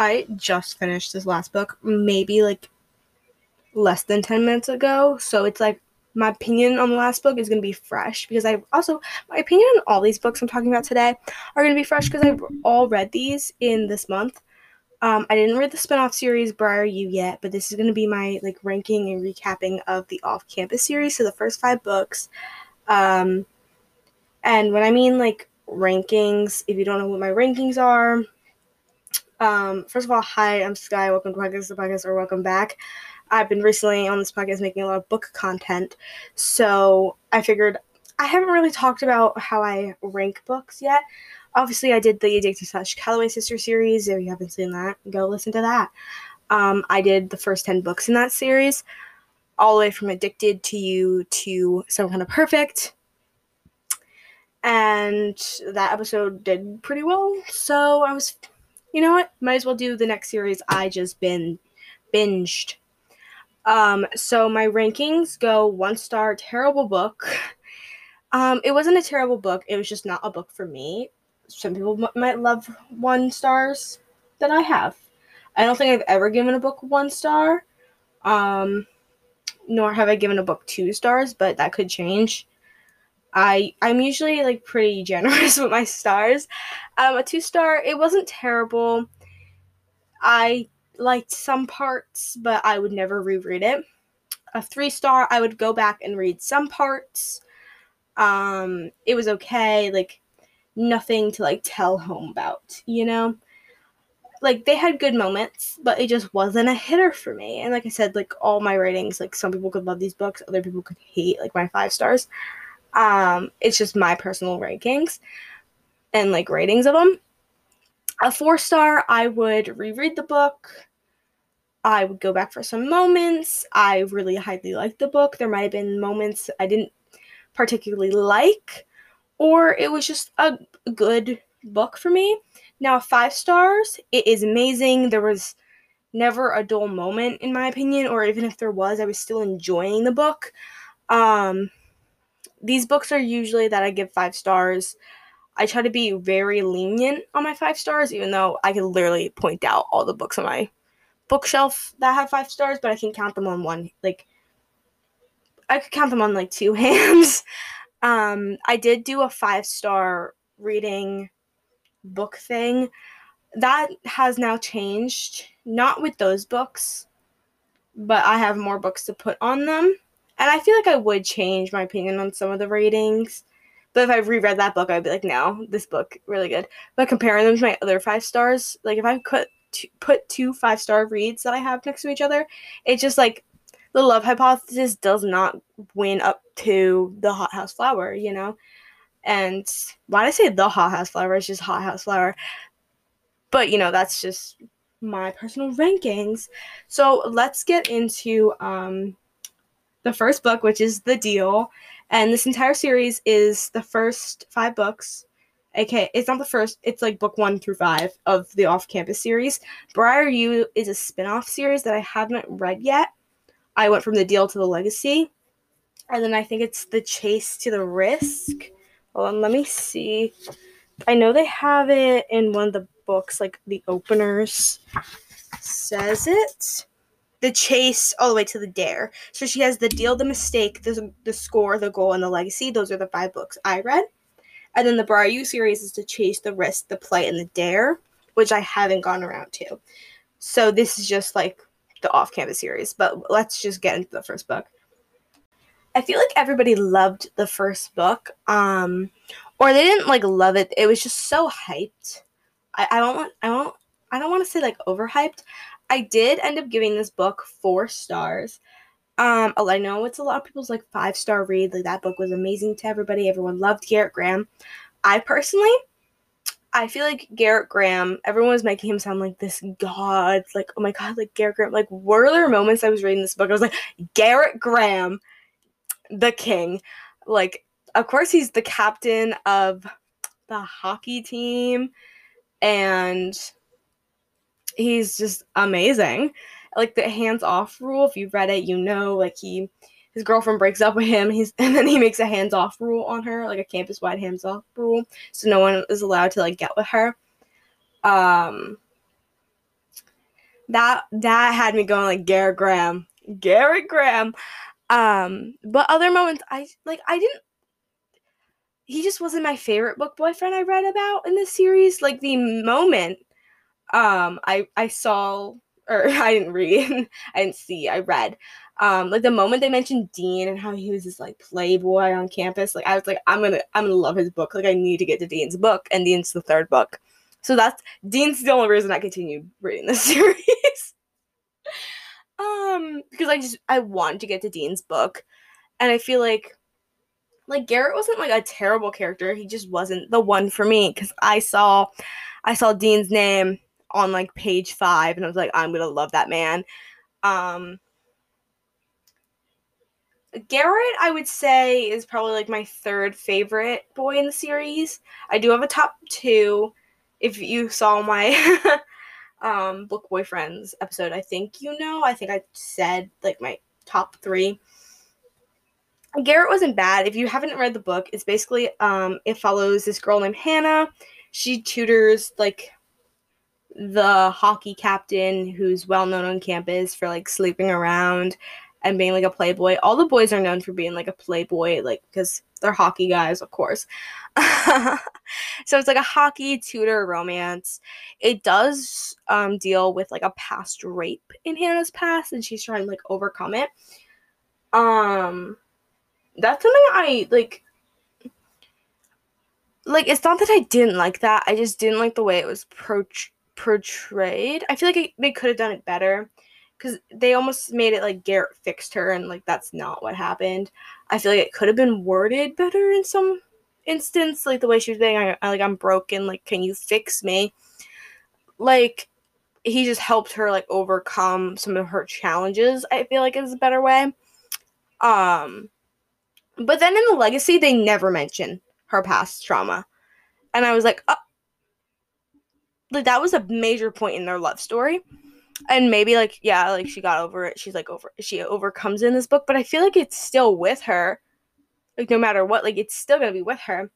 I just finished this last book, maybe like less than 10 minutes ago. So it's like my opinion on the last book is going to be fresh because I also, my opinion on all these books I'm talking about today are going to be fresh because I've all read these in this month. Um, I didn't read the spin-off series Briar U yet, but this is going to be my like ranking and recapping of the off-campus series. So the first five books. Um, and when I mean like rankings, if you don't know what my rankings are, um, first of all, hi, I'm Skye. Welcome to Podcast the Podcast, or welcome back. I've been recently on this podcast making a lot of book content, so I figured I haven't really talked about how I rank books yet. Obviously, I did the Addicted Slash Calloway Sister series. If you haven't seen that, go listen to that. Um, I did the first 10 books in that series, all the way from Addicted to You to Some Kind of Perfect. And that episode did pretty well, so I was you know what? Might as well do the next series I just been binged. Um, so my rankings go one star, terrible book. Um, it wasn't a terrible book. It was just not a book for me. Some people m- might love one stars that I have. I don't think I've ever given a book one star. Um, nor have I given a book two stars, but that could change. I I'm usually like pretty generous with my stars. Um, a two star, it wasn't terrible. I liked some parts, but I would never reread it. A three star, I would go back and read some parts. Um, it was okay, like nothing to like tell home about, you know? Like they had good moments, but it just wasn't a hitter for me. And like I said, like all my ratings, like some people could love these books, other people could hate like my five stars. Um, it's just my personal rankings and like ratings of them. A four star, I would reread the book. I would go back for some moments. I really highly liked the book. There might have been moments I didn't particularly like, or it was just a good book for me. Now, five stars, it is amazing. There was never a dull moment, in my opinion, or even if there was, I was still enjoying the book. Um, these books are usually that I give five stars. I try to be very lenient on my five stars, even though I can literally point out all the books on my bookshelf that have five stars, but I can count them on one. Like, I could count them on like two hands. Um, I did do a five star reading book thing. That has now changed. Not with those books, but I have more books to put on them. And I feel like I would change my opinion on some of the ratings. But if I reread that book, I'd be like, no, this book really good. But comparing them to my other five stars, like if I could t- put two five star reads that I have next to each other, it's just like the love hypothesis does not win up to the hothouse flower, you know. And why did I say the hothouse flower? It's just hothouse flower. But you know, that's just my personal rankings. So let's get into um the first book, which is The Deal. And this entire series is the first five books. Okay, it's not the first, it's like book one through five of the off campus series. Briar U is a spin off series that I haven't read yet. I went from The Deal to The Legacy. And then I think it's The Chase to the Risk. Hold on, let me see. I know they have it in one of the books, like the openers says it the chase all the way to the dare. So she has the deal, the mistake, the, the score, the goal, and the legacy. Those are the five books I read. And then the Briar U series is the chase, the risk, the play, and the dare, which I haven't gone around to. So this is just like the off campus series. But let's just get into the first book. I feel like everybody loved the first book. Um or they didn't like love it. It was just so hyped. I, I don't want I don't I don't want to say like overhyped. I did end up giving this book four stars. Um, I know it's a lot of people's like five star read. Like that book was amazing to everybody. Everyone loved Garrett Graham. I personally, I feel like Garrett Graham. Everyone was making him sound like this god. Like oh my god, like Garrett Graham. Like were there moments I was reading this book? I was like Garrett Graham, the king. Like of course he's the captain of the hockey team, and he's just amazing. Like the hands off rule, if you've read it, you know, like he his girlfriend breaks up with him, he's and then he makes a hands off rule on her, like a campus wide hands off rule. So no one is allowed to like get with her. Um that that had me going like Garrett Graham, Garrett Graham. Um, but other moments, I like I didn't. He just wasn't my favorite book boyfriend I read about in this series. Like the moment, um, I I saw or I didn't read, I didn't see, I read. Um, like the moment they mentioned Dean and how he was this like playboy on campus, like I was like, I'm gonna I'm gonna love his book. Like I need to get to Dean's book, and Dean's the third book. So that's Dean's the only reason I continued reading the series. um, because I just I wanted to get to Dean's book, and I feel like like Garrett wasn't like a terrible character. He just wasn't the one for me because I saw I saw Dean's name on like page five, and I was like, I'm gonna love that man. Um, Garrett, I would say, is probably like my third favorite boy in the series. I do have a top two. If you saw my um, book boyfriends episode, I think you know. I think I said like my top three. Garrett wasn't bad. If you haven't read the book, it's basically um, it follows this girl named Hannah. She tutors like the hockey captain who's well known on campus for like sleeping around and being like a playboy. All the boys are known for being like a playboy, like because they're hockey guys, of course. so it's like a hockey tutor romance. It does um, deal with like a past rape in Hannah's past, and she's trying to like overcome it. Um, that's something I like. Like it's not that I didn't like that. I just didn't like the way it was approached portrayed. I feel like it, they could have done it better because they almost made it like Garrett fixed her, and like that's not what happened. I feel like it could have been worded better in some instance, like the way she was saying, I, I, like I'm broken, like can you fix me? Like he just helped her like overcome some of her challenges. I feel like is a better way. Um, but then in the legacy, they never mention her past trauma, and I was like, oh, like that was a major point in their love story. And maybe like yeah like she got over it. She's like over she overcomes in this book. But i feel like it's still with her. Like no matter what like it's still gonna be with her.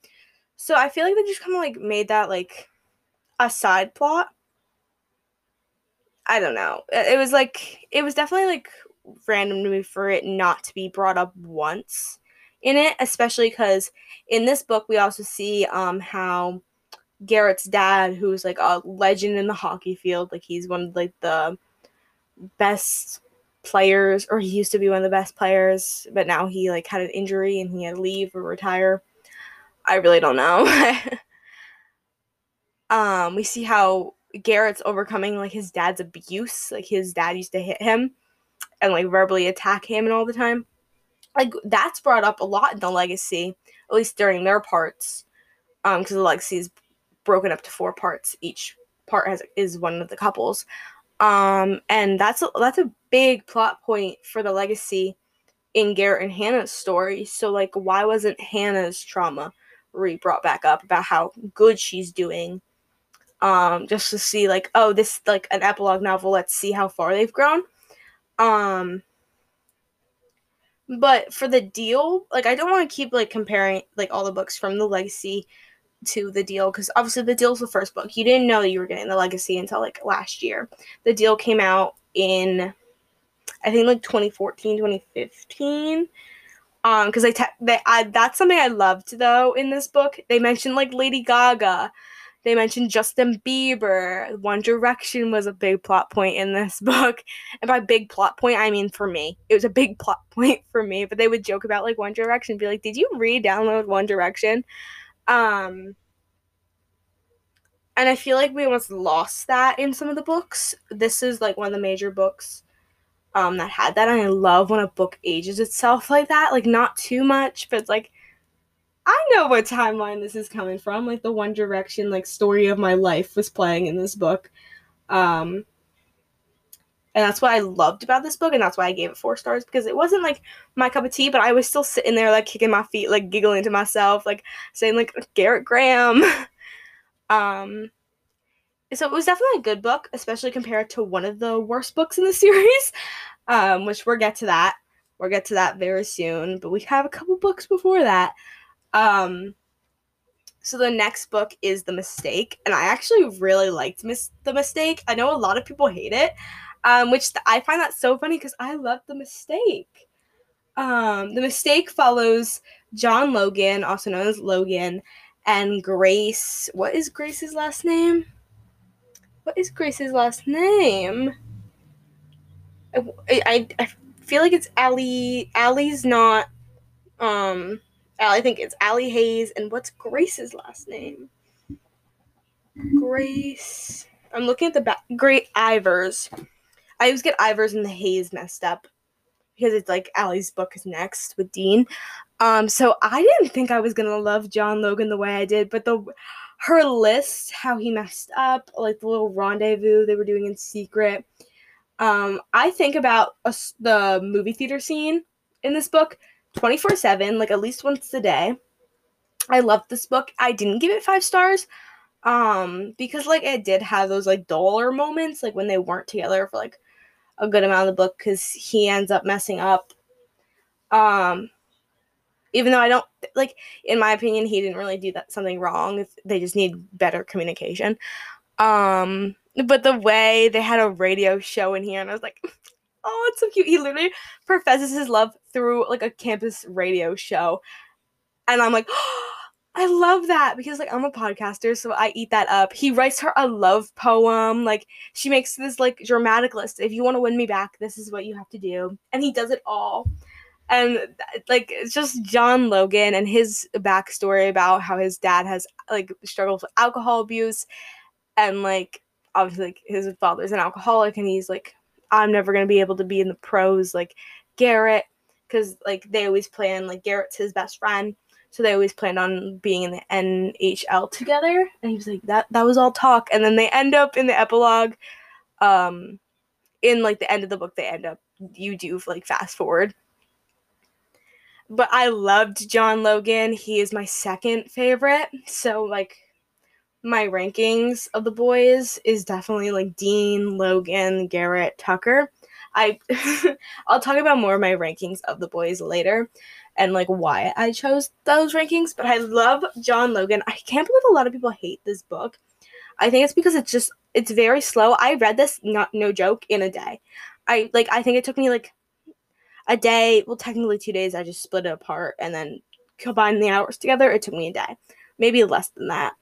So i feel like they just kind of like made that like a side plot. I don't know. It was like it was definitely like random to me for it not to be brought up once in it especially because in this book we also see um how Garrett's dad, who's like a legend in the hockey field. Like he's one of like the best players, or he used to be one of the best players, but now he like had an injury and he had to leave or retire. I really don't know. um, we see how Garrett's overcoming like his dad's abuse. Like his dad used to hit him and like verbally attack him and all the time. Like that's brought up a lot in the legacy, at least during their parts. Um, because the legacy is broken up to four parts. Each part has is one of the couples. Um, and that's a, that's a big plot point for the legacy in Garrett and Hannah's story. So like, why wasn't Hannah's trauma re brought back up about how good she's doing? Um, just to see like, oh, this like an epilogue novel. Let's see how far they've grown. Um, but for the deal, like, I don't want to keep like comparing like all the books from the legacy to the deal because obviously the deal's the first book. You didn't know you were getting the legacy until like last year. The deal came out in I think like 2014, 2015. Um, because they, te- they I, that's something I loved though in this book. They mentioned like Lady Gaga, they mentioned Justin Bieber. One Direction was a big plot point in this book, and by big plot point I mean for me, it was a big plot point for me. But they would joke about like One Direction, be like, "Did you re-download One Direction?" Um, and I feel like we almost lost that in some of the books. This is like one of the major books um, that had that, and I love when a book ages itself like that. Like not too much, but it's like I know what timeline this is coming from. Like the One Direction like story of my life was playing in this book. Um, and that's what I loved about this book, and that's why I gave it four stars because it wasn't like my cup of tea, but I was still sitting there like kicking my feet, like giggling to myself, like saying like Garrett Graham. um, so it was definitely a good book, especially compared to one of the worst books in the series, um, which we'll get to that. We'll get to that very soon, but we have a couple books before that. Um, So the next book is The Mistake, and I actually really liked Miss The Mistake. I know a lot of people hate it, um, which th- I find that so funny because I love The Mistake. Um, the Mistake follows John Logan, also known as Logan, and Grace. What is Grace's last name? What is Grace's last name? I, I, I feel like it's Allie. Allie's not. Um, I think it's Allie Hayes. And what's Grace's last name? Grace. I'm looking at the back. Great Ivers. I always get Ivers and the Hayes messed up because it's like Allie's book is next with Dean. Um, so I didn't think I was gonna love John Logan the way I did, but the her list, how he messed up, like the little rendezvous they were doing in secret. Um, I think about a, the movie theater scene in this book 24 7, like at least once a day. I loved this book. I didn't give it five stars um because like it did have those like duller moments like when they weren't together for like a good amount of the book because he ends up messing up. Um even though i don't like in my opinion he didn't really do that something wrong. They just need better communication. Um but the way they had a radio show in here and i was like oh it's so cute. He literally professes his love through like a campus radio show. And i'm like oh, I love that because like I'm a podcaster, so I eat that up. He writes her a love poem. Like she makes this like dramatic list. If you want to win me back, this is what you have to do. And he does it all. And like it's just John Logan and his backstory about how his dad has like struggled with alcohol abuse and like obviously like his father's an alcoholic and he's like I'm never going to be able to be in the pros like Garrett cuz like they always plan like Garrett's his best friend so they always planned on being in the NHL together. And he was like, that that was all talk. And then they end up in the epilogue. Um in like the end of the book, they end up you do like fast forward. But I loved John Logan. He is my second favorite. So like my rankings of the boys is definitely like Dean, Logan, Garrett, Tucker. I I'll talk about more of my rankings of the boys later and like why I chose those rankings, but I love John Logan. I can't believe a lot of people hate this book. I think it's because it's just it's very slow. I read this not no joke in a day. I like I think it took me like a day, well technically 2 days. I just split it apart and then combined the hours together. It took me a day. Maybe less than that.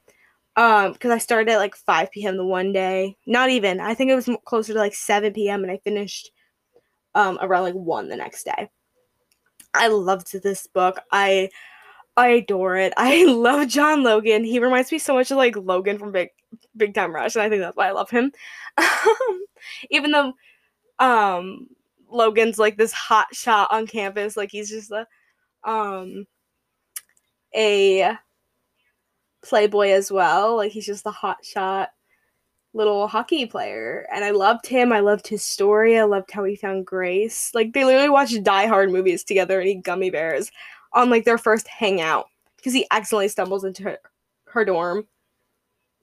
Um because I started at like 5 p.m. the one day. Not even. I think it was closer to like 7 p.m. and I finished um around like 1 the next day. I loved this book. I I adore it. I love John Logan. He reminds me so much of like Logan from Big Big Time Rush, and I think that's why I love him. Even though um Logan's like this hot shot on campus, like he's just a um a playboy as well. Like he's just the hot shot little hockey player and I loved him. I loved his story. I loved how he found Grace. Like they literally watched Die Hard movies together and eat gummy bears on like their first hangout because he accidentally stumbles into her, her dorm.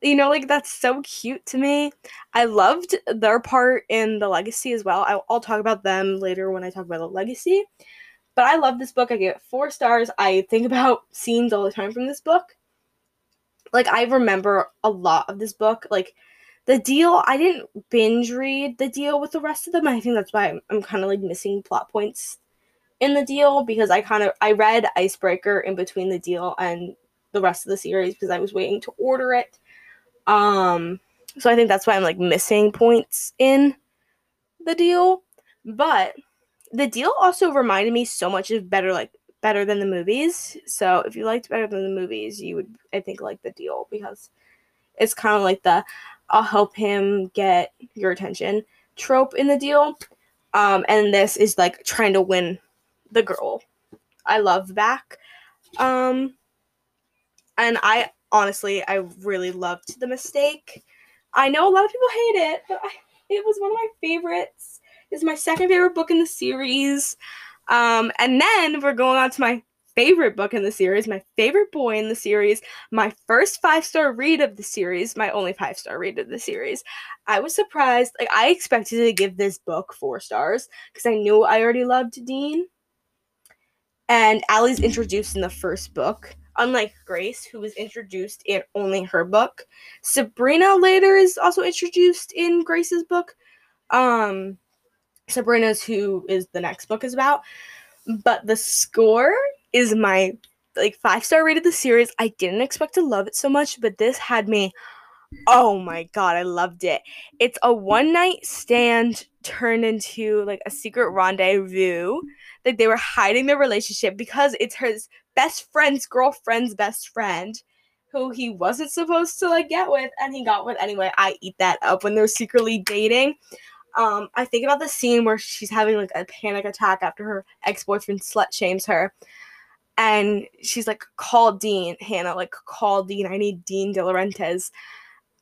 You know, like that's so cute to me. I loved their part in the legacy as well. I, I'll talk about them later when I talk about the legacy. But I love this book. I give it four stars. I think about scenes all the time from this book. Like I remember a lot of this book. Like the deal i didn't binge read the deal with the rest of them. I think that's why i'm, I'm kind of like missing plot points in the deal because i kind of i read icebreaker in between the deal and the rest of the series because i was waiting to order it. Um so i think that's why i'm like missing points in the deal. But the deal also reminded me so much of better like better than the movies. So if you liked better than the movies you would i think like the deal because it's kind of like the I'll help him get your attention trope in the deal. Um, and this is like trying to win the girl. I love back. Um, and I honestly, I really loved the mistake. I know a lot of people hate it, but I, it was one of my favorites. It's my second favorite book in the series. Um, and then we're going on to my favorite book in the series, my favorite boy in the series, my first five star read of the series, my only five star read of the series. I was surprised. Like, I expected to give this book four stars because I knew I already loved Dean. And Allie's introduced in the first book. unlike Grace, who was introduced in only her book. Sabrina later is also introduced in Grace's book. Um, Sabrina's who is the next book is about. But the score is my like five star rated the series. I didn't expect to love it so much, but this had me. Oh my god, I loved it. It's a one night stand turned into like a secret rendezvous. Like they were hiding their relationship because it's his best friend's girlfriend's best friend who he wasn't supposed to like get with and he got with anyway. I eat that up when they're secretly dating. Um, I think about the scene where she's having like a panic attack after her ex-boyfriend slut shames her and she's like, call Dean, Hannah, like, call Dean. I need Dean Di Laurentis.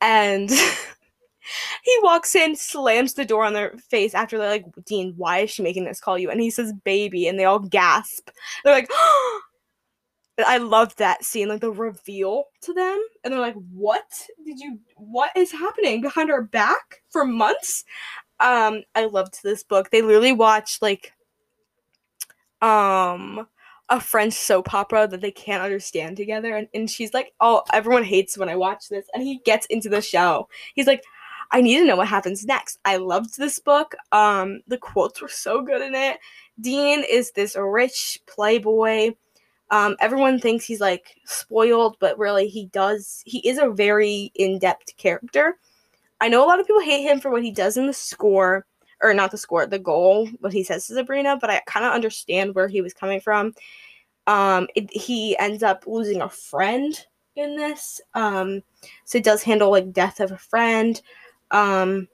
And he walks in, slams the door on their face after they're like, Dean, why is she making this call you? And he says, baby. And they all gasp. They're like, oh! I love that scene, like the reveal to them. And they're like, what did you, what is happening behind our back for months? Um, I loved this book. They literally watched like, um, a French soap opera that they can't understand together. And, and she's like, Oh, everyone hates when I watch this. And he gets into the show. He's like, I need to know what happens next. I loved this book. Um, the quotes were so good in it. Dean is this rich playboy. Um, everyone thinks he's like spoiled, but really he does. He is a very in depth character. I know a lot of people hate him for what he does in the score, or not the score, the goal, what he says to Sabrina, but I kind of understand where he was coming from. Um, it, he ends up losing a friend in this. Um, so it does handle like death of a friend. Um,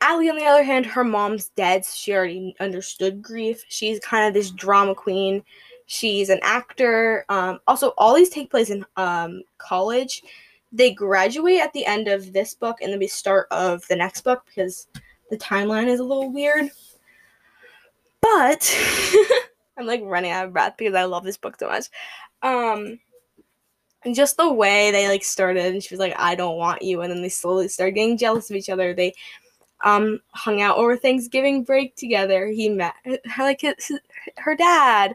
Allie, on the other hand, her mom's dead. So she already understood grief. She's kind of this drama queen. She's an actor. Um, also, all these take place in um, college. They graduate at the end of this book and then we start of the next book because the timeline is a little weird. But I'm like running out of breath because I love this book so much. Um and just the way they like started and she was like, I don't want you and then they slowly started getting jealous of each other. They um hung out over Thanksgiving break together. He met like his, her dad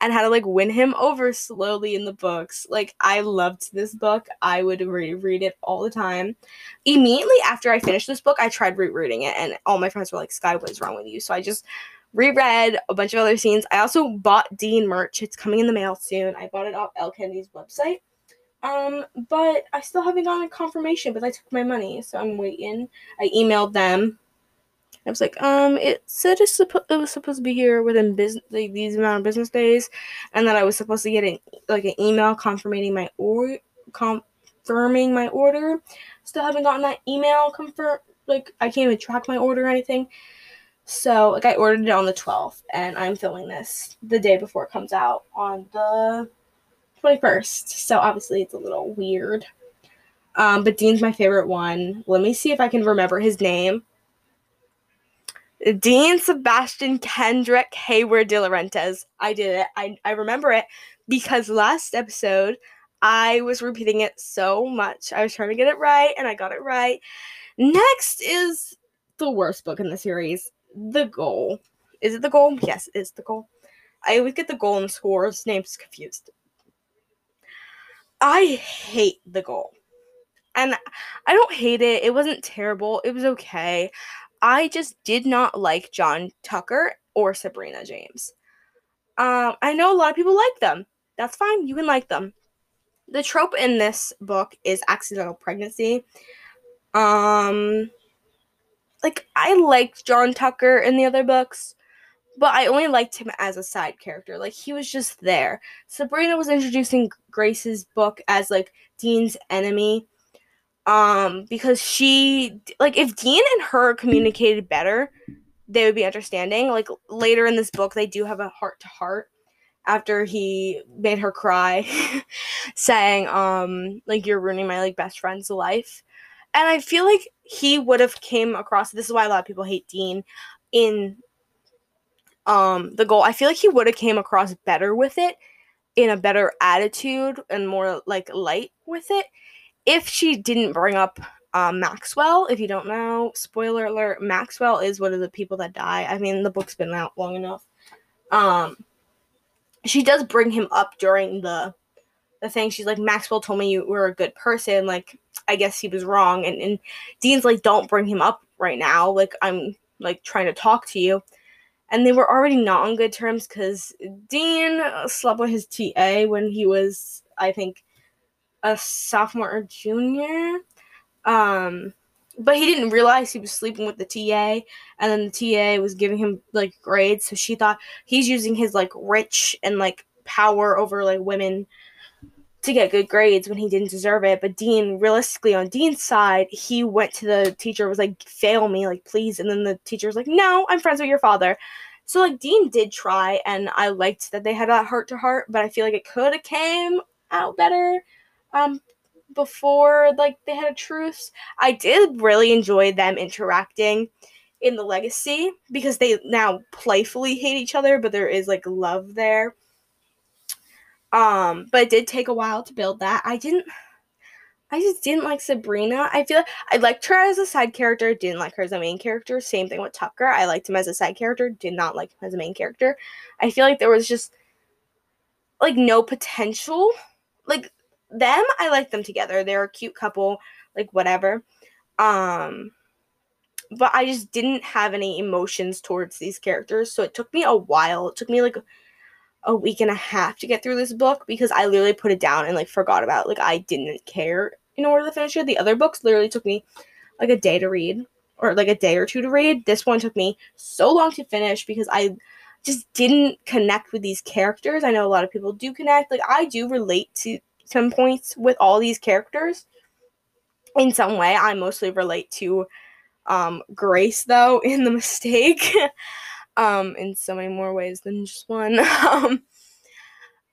and how to like win him over slowly in the books. Like I loved this book. I would reread it all the time. Immediately after I finished this book, I tried rereading it and all my friends were like, Skye, what is wrong with you? So I just reread a bunch of other scenes. I also bought Dean merch. It's coming in the mail soon. I bought it off Elle Kennedy's website. Um, but I still haven't gotten a confirmation, but I took my money, so I'm waiting. I emailed them I was like, um, it said it's suppo- it was supposed to be here within business like, these amount of business days, and that I was supposed to get an like an email confirming my or confirming my order. Still haven't gotten that email confirm. Like I can't even track my order or anything. So like I ordered it on the 12th, and I'm filming this the day before it comes out on the 21st. So obviously it's a little weird. Um, but Dean's my favorite one. Let me see if I can remember his name. Dean Sebastian Kendrick Heyward Di Laurentis. I did it. I, I remember it because last episode I was repeating it so much. I was trying to get it right and I got it right. Next is the worst book in the series, The Goal. Is it The Goal? Yes, it's The Goal. I always get the goal and scores names confused. I hate The Goal. And I don't hate it. It wasn't terrible. It was okay. I just did not like John Tucker or Sabrina James. Um, I know a lot of people like them. That's fine. You can like them. The trope in this book is accidental pregnancy. Um, like I liked John Tucker in the other books, but I only liked him as a side character. Like he was just there. Sabrina was introducing Grace's book as like Dean's enemy um because she like if dean and her communicated better they would be understanding. Like later in this book they do have a heart to heart after he made her cry saying um like you're ruining my like best friend's life. And i feel like he would have came across this is why a lot of people hate dean in um the goal i feel like he would have came across better with it in a better attitude and more like light with it if she didn't bring up um, Maxwell, if you don't know, spoiler alert, Maxwell is one of the people that die. I mean, the book's been out long enough. Um, she does bring him up during the the thing. She's like, Maxwell told me you were a good person. Like, I guess he was wrong. And, and Dean's like, don't bring him up right now. Like, I'm like trying to talk to you. And they were already not on good terms because Dean slept with his TA when he was, I think, a sophomore or junior. Um, but he didn't realize he was sleeping with the TA, and then the TA was giving him like grades. So she thought he's using his like rich and like power over like women to get good grades when he didn't deserve it. But Dean, realistically, on Dean's side, he went to the teacher, was like, fail me, like, please. And then the teacher was like, no, I'm friends with your father. So, like, Dean did try, and I liked that they had that heart to heart, but I feel like it could have came out better um, before, like, they had a truce. I did really enjoy them interacting in the legacy because they now playfully hate each other, but there is, like, love there um, but it did take a while to build that. I didn't I just didn't like Sabrina. I feel like I liked her as a side character, didn't like her as a main character. Same thing with Tucker. I liked him as a side character, did not like him as a main character. I feel like there was just like no potential. Like them, I like them together. They're a cute couple, like whatever. Um but I just didn't have any emotions towards these characters, so it took me a while. It took me like a week and a half to get through this book because I literally put it down and like forgot about it. like I didn't care in order to finish it. The other books literally took me like a day to read or like a day or two to read. This one took me so long to finish because I just didn't connect with these characters. I know a lot of people do connect. Like I do relate to some points with all these characters in some way. I mostly relate to um Grace though in the mistake. um in so many more ways than just one um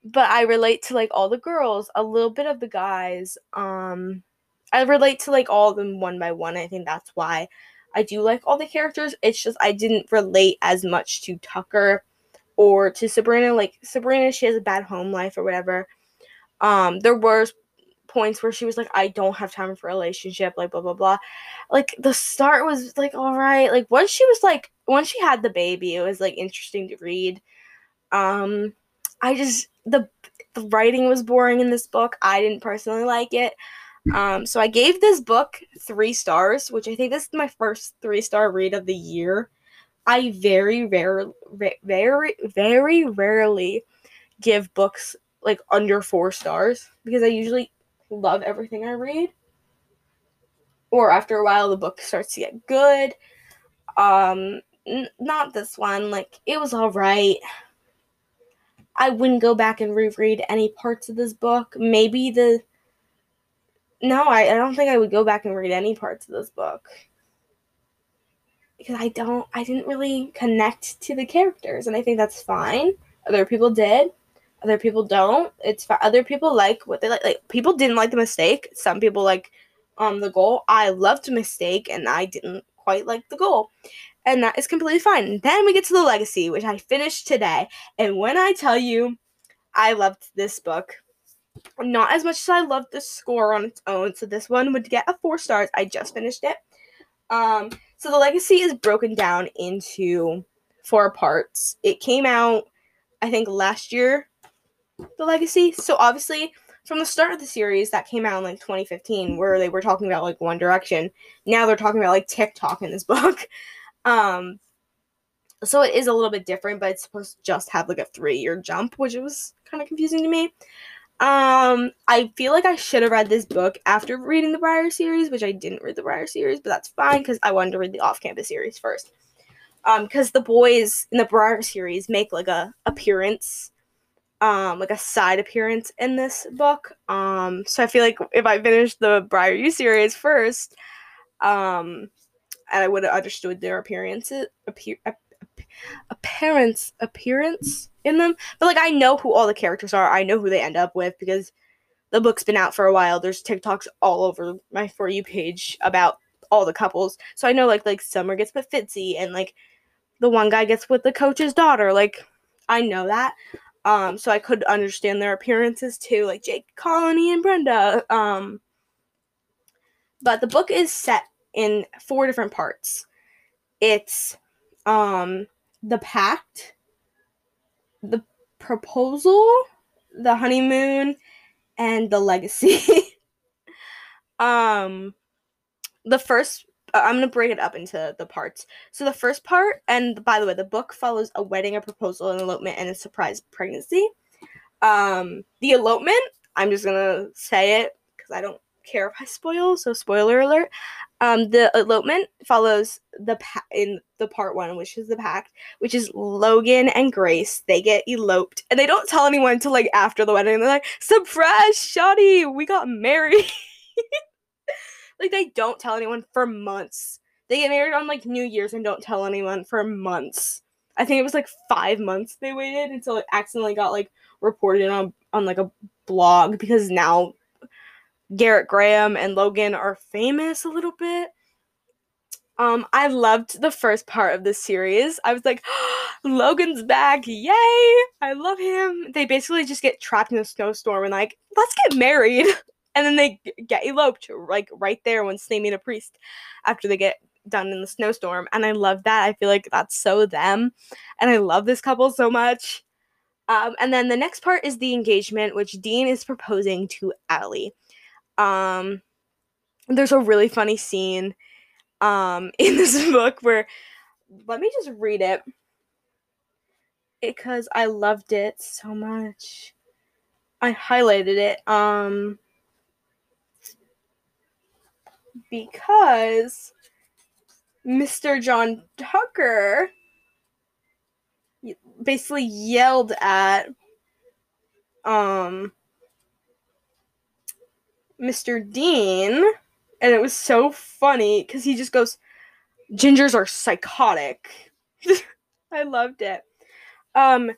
but i relate to like all the girls a little bit of the guys um i relate to like all of them one by one i think that's why i do like all the characters it's just i didn't relate as much to tucker or to sabrina like sabrina she has a bad home life or whatever um there were points where she was like, I don't have time for a relationship, like blah blah blah. Like the start was like all right. Like once she was like once she had the baby, it was like interesting to read. Um I just the the writing was boring in this book. I didn't personally like it. Um so I gave this book 3 stars, which I think this is my first 3 star read of the year. I very very very very rarely give books like under 4 stars because I usually love everything I read. Or after a while, the book starts to get good. Um, n- not this one. Like, it was alright. I wouldn't go back and reread any parts of this book. Maybe the. No, I, I don't think I would go back and read any parts of this book. Because I don't. I didn't really connect to the characters, and I think that's fine. Other people did. Other people don't. It's other people like what they like. Like people didn't like the mistake. Some people like um the goal. I loved mistake and I didn't quite like the goal. And that is completely fine. Then we get to the legacy, which I finished today. And when I tell you I loved this book, not as much as I loved the score on its own. So this one would get a four stars. I just finished it. Um, so the legacy is broken down into four parts. It came out, I think, last year the legacy. So obviously, from the start of the series that came out in like 2015, where they were talking about like One Direction, now they're talking about like TikTok in this book. Um, so it is a little bit different, but it's supposed to just have like a three year jump, which was kind of confusing to me. Um, I feel like I should have read this book after reading the Briar series, which I didn't read the Briar series, but that's fine because I wanted to read the off campus series first. Um, because the boys in the Briar series make like a appearance um like a side appearance in this book. Um so I feel like if I finished the Briar U series first, um I would have understood their appearances appear appearance appearance in them. But like I know who all the characters are. I know who they end up with because the book's been out for a while. There's TikToks all over my for you page about all the couples. So I know like like Summer gets with Fitzy and like the one guy gets with the coach's daughter. Like I know that. Um, so I could understand their appearances too, like Jake Connelly and Brenda. Um, but the book is set in four different parts. It's um the pact, the proposal, the honeymoon, and the legacy. um, the first I'm gonna break it up into the parts. So the first part, and by the way, the book follows a wedding, a proposal, an elopement, and a surprise pregnancy. Um, the elopement, I'm just gonna say it because I don't care if I spoil. So spoiler alert. Um, the elopement follows the pa- in the part one, which is the pact, which is Logan and Grace. They get eloped, and they don't tell anyone until like after the wedding. They're like, "Surprise, shoddy, we got married." like they don't tell anyone for months. They get married on like New Year's and don't tell anyone for months. I think it was like five months they waited until it accidentally got like reported on on like a blog because now Garrett Graham and Logan are famous a little bit. Um, I loved the first part of the series. I was like, Logan's back, yay! I love him. They basically just get trapped in a snowstorm and like, let's get married. And then they get eloped like right there once they meet a priest after they get done in the snowstorm. And I love that. I feel like that's so them. And I love this couple so much. Um, and then the next part is the engagement, which Dean is proposing to Allie. Um, there's a really funny scene um, in this book where let me just read it because I loved it so much. I highlighted it um because Mr. John Tucker basically yelled at um Mr. Dean, and it was so funny because he just goes, "Gingers are psychotic." I loved it. Um,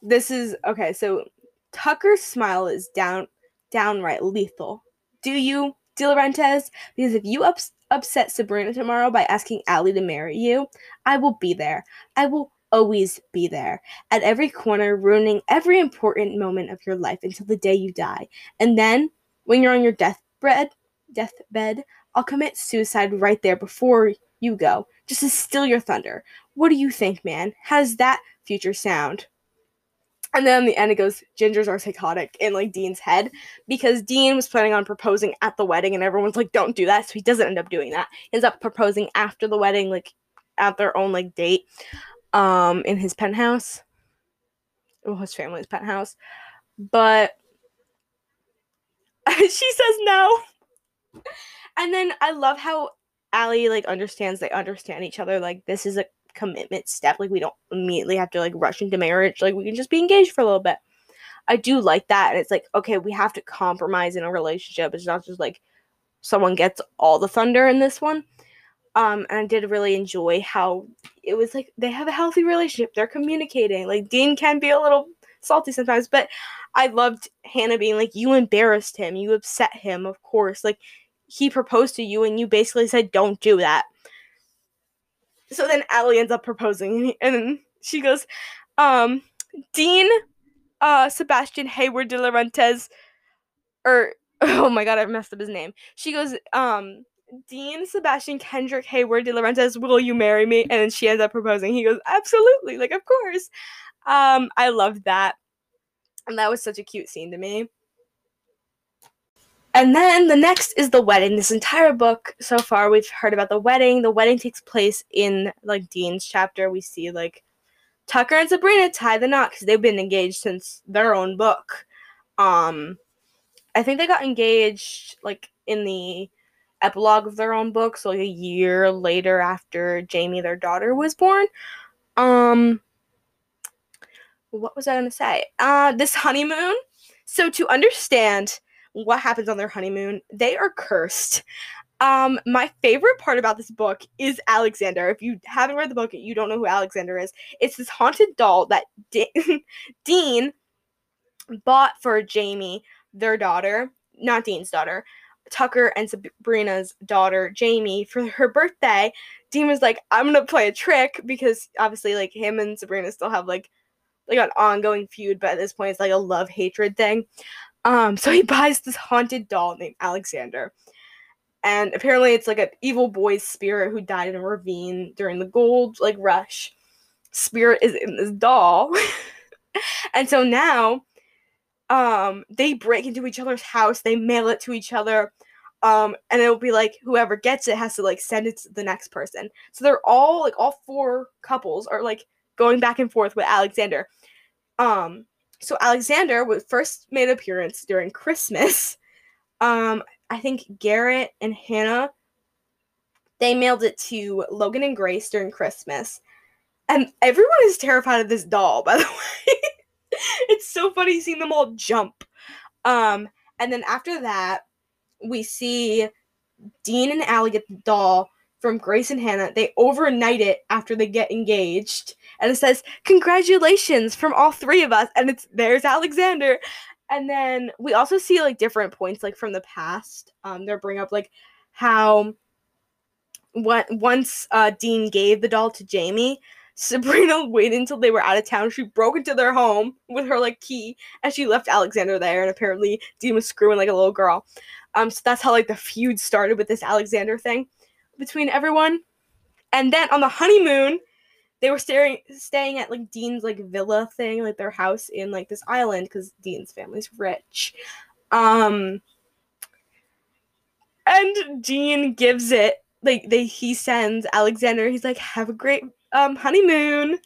this is okay. So Tucker's smile is down, downright lethal. Do you, Di Laurentis? Because if you ups- upset Sabrina tomorrow by asking Allie to marry you, I will be there. I will always be there at every corner, ruining every important moment of your life until the day you die. And then when you're on your deathbed, deathbed, I'll commit suicide right there before you go, just to steal your thunder. What do you think, man? How does that future sound? And then the end, it goes, Gingers are psychotic in like Dean's head because Dean was planning on proposing at the wedding, and everyone's like, don't do that. So he doesn't end up doing that. He ends up proposing after the wedding, like at their own like date, um, in his penthouse. Well, his family's penthouse. But she says no. And then I love how Allie like understands they understand each other. Like this is a commitment step. Like we don't immediately have to like rush into marriage. Like we can just be engaged for a little bit. I do like that. And it's like, okay, we have to compromise in a relationship. It's not just like someone gets all the thunder in this one. Um, and I did really enjoy how it was like they have a healthy relationship. They're communicating. Like Dean can be a little salty sometimes, but I loved Hannah being like, You embarrassed him, you upset him, of course. Like he proposed to you and you basically said, Don't do that. So then Allie ends up proposing and she goes, um, Dean uh Sebastian Heyward Di Laurentis or oh my god, I messed up his name. She goes, um, Dean Sebastian Kendrick Heyward Di Laurentis, will you marry me? And then she ends up proposing. He goes, Absolutely, like of course. Um, I loved that. And that was such a cute scene to me. And then the next is the wedding. This entire book so far, we've heard about the wedding. The wedding takes place in like Dean's chapter. We see like Tucker and Sabrina tie the knot because they've been engaged since their own book. Um, I think they got engaged like in the epilogue of their own book, so like a year later after Jamie, their daughter, was born. Um, what was I gonna say? Uh, this honeymoon. So to understand what happens on their honeymoon, they are cursed. Um, my favorite part about this book is Alexander. If you haven't read the book, you don't know who Alexander is. It's this haunted doll that De- Dean bought for Jamie, their daughter, not Dean's daughter, Tucker and Sabrina's daughter, Jamie, for her birthday. Dean was like, I'm gonna play a trick because obviously, like, him and Sabrina still have like like an ongoing feud, but at this point it's like a love hatred thing. Um, so he buys this haunted doll named Alexander. And apparently it's like an evil boy's spirit who died in a ravine during the gold like rush. Spirit is in this doll. and so now um they break into each other's house, they mail it to each other. Um, and it'll be like whoever gets it has to like send it to the next person. So they're all like all four couples are like going back and forth with Alexander. Um, so Alexander was first made appearance during Christmas. Um, I think Garrett and Hannah they mailed it to Logan and Grace during Christmas. And everyone is terrified of this doll, by the way. it's so funny seeing them all jump. Um, and then after that, we see Dean and Allie get the doll from Grace and Hannah. They overnight it after they get engaged. And it says, Congratulations from all three of us. And it's there's Alexander. And then we also see like different points like from the past. Um, they bring up like how what once uh, Dean gave the doll to Jamie, Sabrina waited until they were out of town. She broke into their home with her like key, and she left Alexander there. And apparently, Dean was screwing like a little girl. Um, so that's how like the feud started with this Alexander thing between everyone. And then on the honeymoon, they were staring, staying at like Dean's like villa thing, like their house in like this island because Dean's family's rich. Um, and Dean gives it like they he sends Alexander. He's like, "Have a great um, honeymoon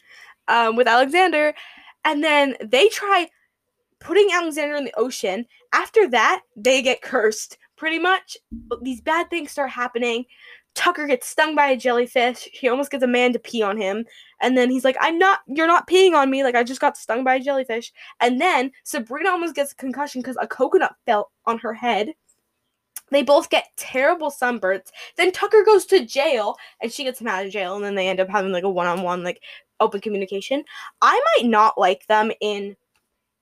um, with Alexander," and then they try putting Alexander in the ocean. After that, they get cursed. Pretty much, these bad things start happening. Tucker gets stung by a jellyfish. He almost gets a man to pee on him. And then he's like, I'm not, you're not peeing on me. Like, I just got stung by a jellyfish. And then Sabrina almost gets a concussion because a coconut fell on her head. They both get terrible sunburns. Then Tucker goes to jail and she gets him out of jail, and then they end up having like a one on one, like open communication. I might not like them in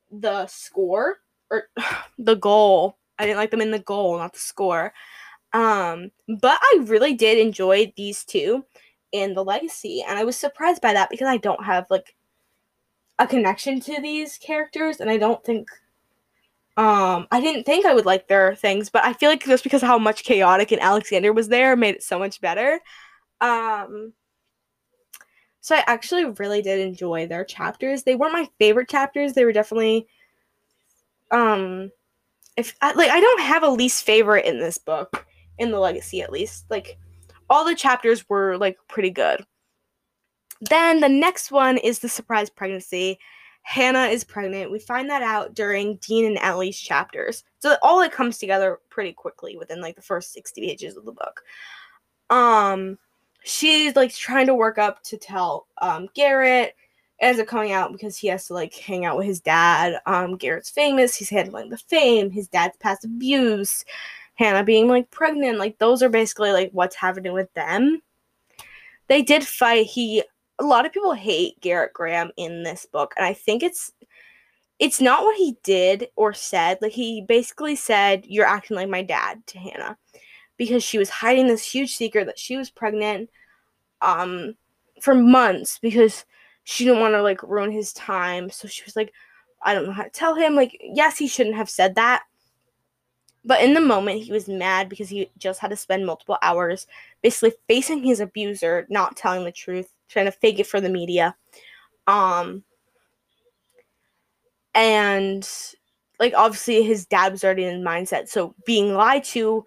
the score or the goal. I didn't like them in the goal, not the score. Um, but I really did enjoy these two in the legacy, and I was surprised by that because I don't have like a connection to these characters, and I don't think um, I didn't think I would like their things, but I feel like just because how much chaotic and Alexander was there made it so much better. Um, so I actually really did enjoy their chapters. They weren't my favorite chapters. They were definitely um if I, like I don't have a least favorite in this book in the legacy at least. Like all the chapters were like pretty good. Then the next one is the surprise pregnancy. Hannah is pregnant. We find that out during Dean and Ellie's chapters. So all it comes together pretty quickly within like the first 60 pages of the book. Um she's like trying to work up to tell um Garrett ends up coming out because he has to like hang out with his dad. Um Garrett's famous, he's handling the fame, his dad's past abuse, Hannah being like pregnant, like those are basically like what's happening with them. They did fight. He a lot of people hate Garrett Graham in this book, and I think it's it's not what he did or said. Like he basically said, "You're acting like my dad" to Hannah because she was hiding this huge secret that she was pregnant um for months because she didn't want to like ruin his time. So she was like, I don't know how to tell him. Like, yes, he shouldn't have said that. But in the moment, he was mad because he just had to spend multiple hours basically facing his abuser, not telling the truth, trying to fake it for the media. Um and like obviously his dad was already in the mindset, so being lied to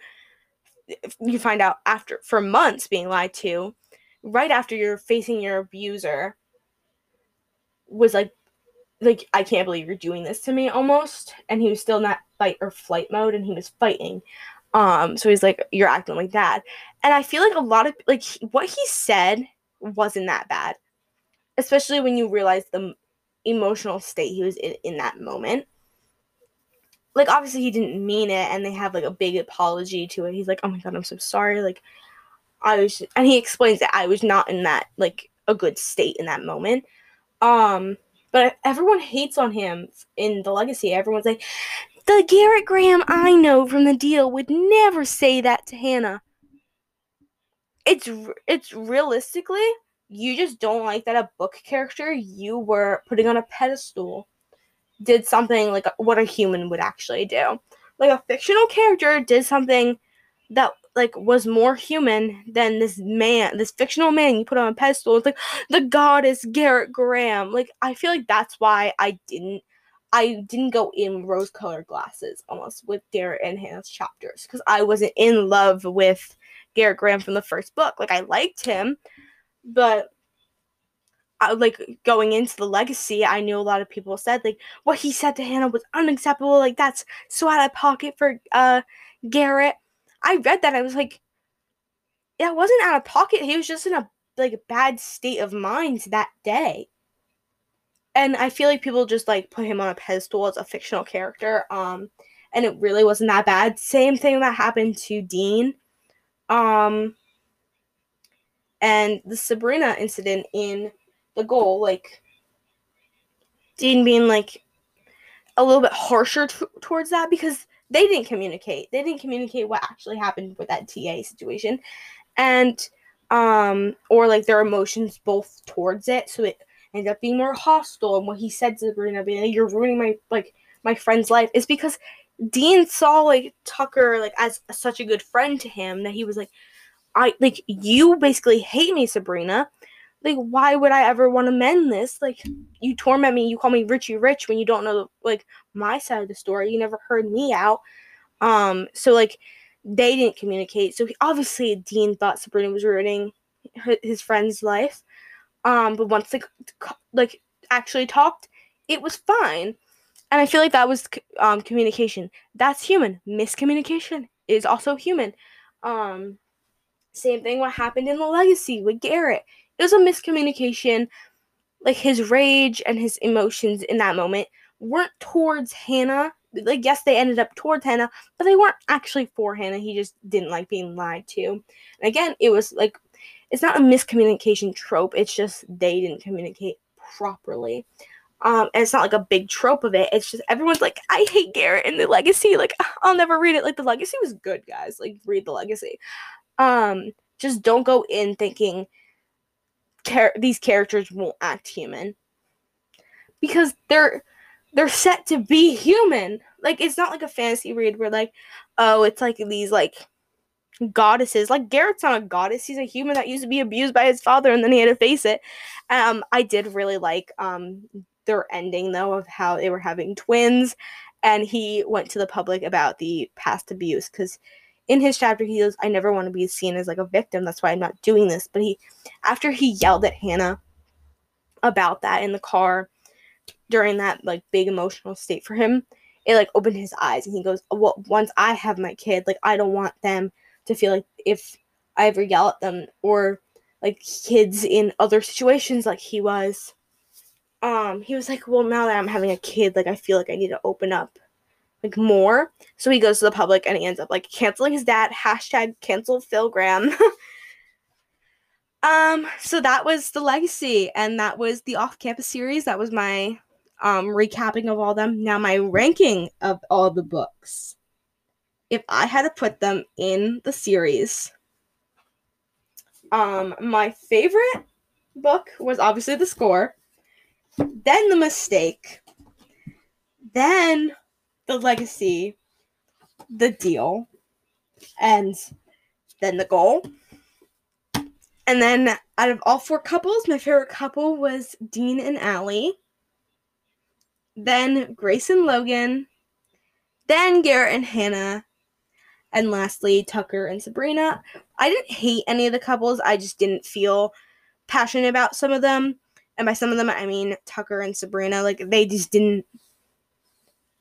you find out after for months being lied to right after you're facing your abuser was like like I can't believe you're doing this to me almost and he was still in that fight or flight mode and he was fighting um so he's like you're acting like that and I feel like a lot of like what he said wasn't that bad. Especially when you realize the emotional state he was in in that moment. Like obviously he didn't mean it and they have like a big apology to it. He's like, "Oh my god, I'm so sorry." Like I was and he explains that I was not in that like a good state in that moment. Um but everyone hates on him in the legacy. Everyone's like, "The Garrett Graham I know from the deal would never say that to Hannah." it's it's realistically you just don't like that a book character you were putting on a pedestal did something like what a human would actually do. Like a fictional character did something that like was more human than this man, this fictional man you put on a pedestal. It's like the goddess Garrett Graham. Like I feel like that's why I didn't I didn't go in rose colored glasses almost with Garrett and Hannah's chapters because I wasn't in love with Garrett Graham from the first book. Like I liked him, but I, like going into the legacy, I knew a lot of people said like what he said to Hannah was unacceptable. Like that's so out of pocket for uh Garrett. I read that I was like, it wasn't out of pocket. He was just in a like a bad state of mind that day. And I feel like people just like put him on a pedestal as a fictional character. Um, and it really wasn't that bad. Same thing that happened to Dean. Um, and the Sabrina incident in the goal, like Dean being like a little bit harsher t- towards that because they didn't communicate. They didn't communicate what actually happened with that TA situation, and um, or like their emotions both towards it. So it ended up being more hostile. And what he said to Sabrina, being like, "You're ruining my like my friend's life," is because Dean saw like Tucker like as such a good friend to him that he was like, "I like you basically hate me, Sabrina." Like why would i ever want to mend this? Like you torment me you call me richie rich when you don't know like my side of the story you never heard me out. Um so like they didn't communicate. So he, obviously dean thought sabrina was ruining his friend's life. Um but once like like actually talked it was fine. And i feel like that was um communication. That's human. Miscommunication is also human. Um same thing what happened in the legacy with garrett it was a miscommunication. Like his rage and his emotions in that moment weren't towards Hannah. Like, yes, they ended up towards Hannah, but they weren't actually for Hannah. He just didn't like being lied to. And again, it was like, it's not a miscommunication trope. It's just they didn't communicate properly. Um, and it's not like a big trope of it. It's just everyone's like, I hate Garrett and the Legacy. Like, I'll never read it. Like, the Legacy was good, guys. Like, read the Legacy. Um, just don't go in thinking these characters won't act human because they're they're set to be human. Like it's not like a fantasy read where like oh it's like these like goddesses. Like Garrett's not a goddess. He's a human that used to be abused by his father and then he had to face it. Um I did really like um their ending though of how they were having twins and he went to the public about the past abuse cuz in his chapter he goes i never want to be seen as like a victim. That's why i'm not doing this. But he after he yelled at hannah about that in the car during that like big emotional state for him it like opened his eyes and he goes well once i have my kid like i don't want them to feel like if i ever yell at them or like kids in other situations like he was. Um he was like well now that i'm having a kid like i feel like i need to open up like more. So he goes to the public and he ends up like canceling his dad. Hashtag cancel Phil Graham. um, so that was the legacy, and that was the off-campus series. That was my um recapping of all them. Now my ranking of all the books. If I had to put them in the series, um, my favorite book was obviously the score, then the mistake, then the legacy, the deal, and then the goal. And then out of all four couples, my favorite couple was Dean and Allie. Then Grace and Logan. Then Garrett and Hannah. And lastly, Tucker and Sabrina. I didn't hate any of the couples. I just didn't feel passionate about some of them. And by some of them, I mean Tucker and Sabrina. Like, they just didn't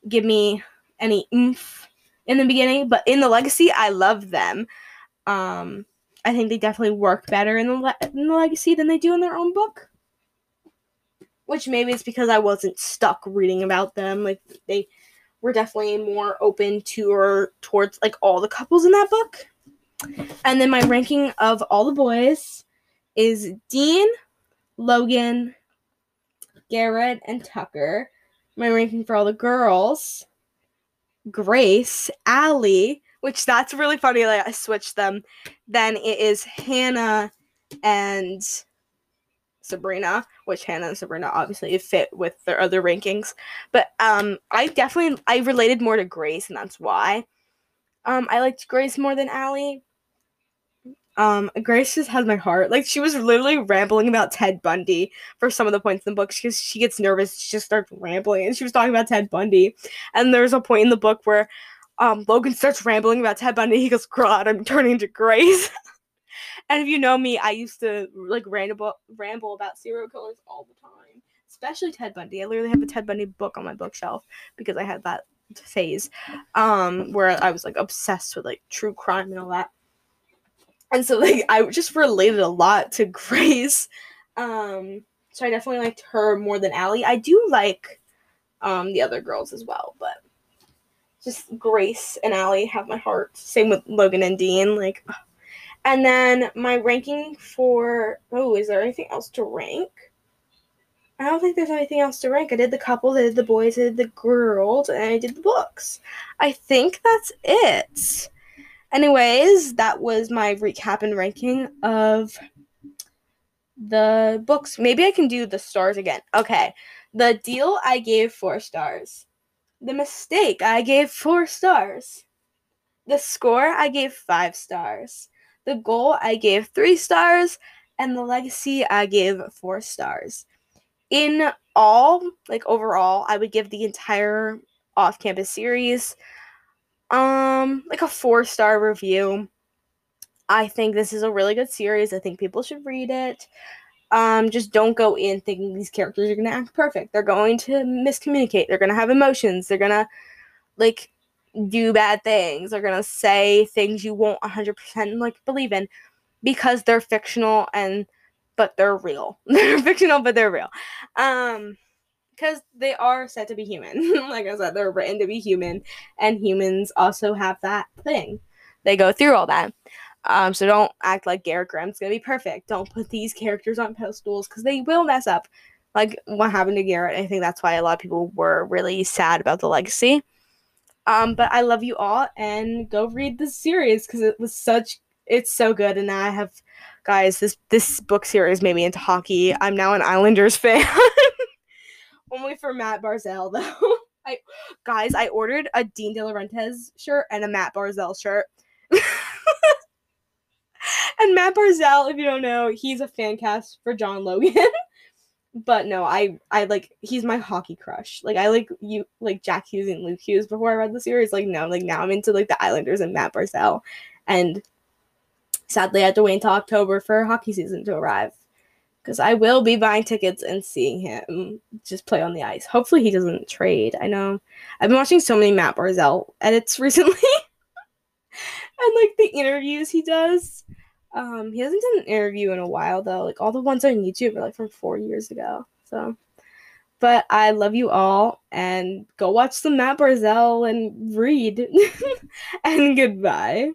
give me any oomph in the beginning, but in the legacy, I love them. Um, I think they definitely work better in the, le- in the legacy than they do in their own book. Which maybe it's because I wasn't stuck reading about them. Like they were definitely more open to or towards like all the couples in that book. And then my ranking of all the boys is Dean, Logan, Garrett, and Tucker my ranking for all the girls. Grace, Allie, which that's really funny. Like I switched them. Then it is Hannah and Sabrina, which Hannah and Sabrina obviously fit with their other rankings. But um, I definitely I related more to Grace, and that's why. Um, I liked Grace more than Allie. Um, Grace just has my heart. Like she was literally rambling about Ted Bundy for some of the points in the book because she gets nervous. She just starts rambling, and she was talking about Ted Bundy. And there's a point in the book where um, Logan starts rambling about Ted Bundy. He goes, "God, I'm turning to Grace." and if you know me, I used to like ramble ramble about serial killers all the time, especially Ted Bundy. I literally have a Ted Bundy book on my bookshelf because I had that phase um where I was like obsessed with like true crime and all that and so like I just related a lot to Grace. Um, so I definitely liked her more than Allie. I do like um the other girls as well, but just Grace and Allie have my heart. Same with Logan and Dean. Like, and then my ranking for oh, is there anything else to rank? I don't think there's anything else to rank. I did the couple, I did the boys, I did the girls, and I did the books. I think that's it. Anyways, that was my recap and ranking of the books. Maybe I can do the stars again. Okay. The deal I gave four stars. The mistake I gave four stars. The score I gave five stars. The goal I gave three stars. And the legacy I gave four stars. In all, like overall, I would give the entire off campus series um, like a four star review. I think this is a really good series. I think people should read it. Um, just don't go in thinking these characters are gonna act perfect. They're going to miscommunicate. They're gonna have emotions. They're gonna like do bad things. They're gonna say things you won't 100% like believe in because they're fictional and but they're real. they're fictional but they're real. Um because they are said to be human. like I said, they're written to be human, and humans also have that thing. They go through all that. Um, so don't act like Garrett Graham's gonna be perfect. Don't put these characters on pedestals because they will mess up. Like what happened to Garrett. I think that's why a lot of people were really sad about the legacy. Um, but I love you all and go read the series because it was such it's so good and I have guys this this book series made me into hockey. I'm now an Islanders fan. Only for Matt Barzal though. I guys, I ordered a Dean Di Laurentis shirt and a Matt Barzal shirt. and Matt Barzal, if you don't know, he's a fan cast for John Logan. but no, I I like he's my hockey crush. Like I like you like Jack Hughes and Luke Hughes before I read the series. Like no, like now I'm into like the Islanders and Matt Barzal. And sadly I had to wait until October for hockey season to arrive because I will be buying tickets and seeing him just play on the ice. Hopefully, he doesn't trade. I know I've been watching so many Matt Barzal edits recently, and like the interviews he does. Um, he hasn't done an interview in a while though. Like all the ones on YouTube are like from four years ago. So, but I love you all, and go watch some Matt Barzal and read. and goodbye.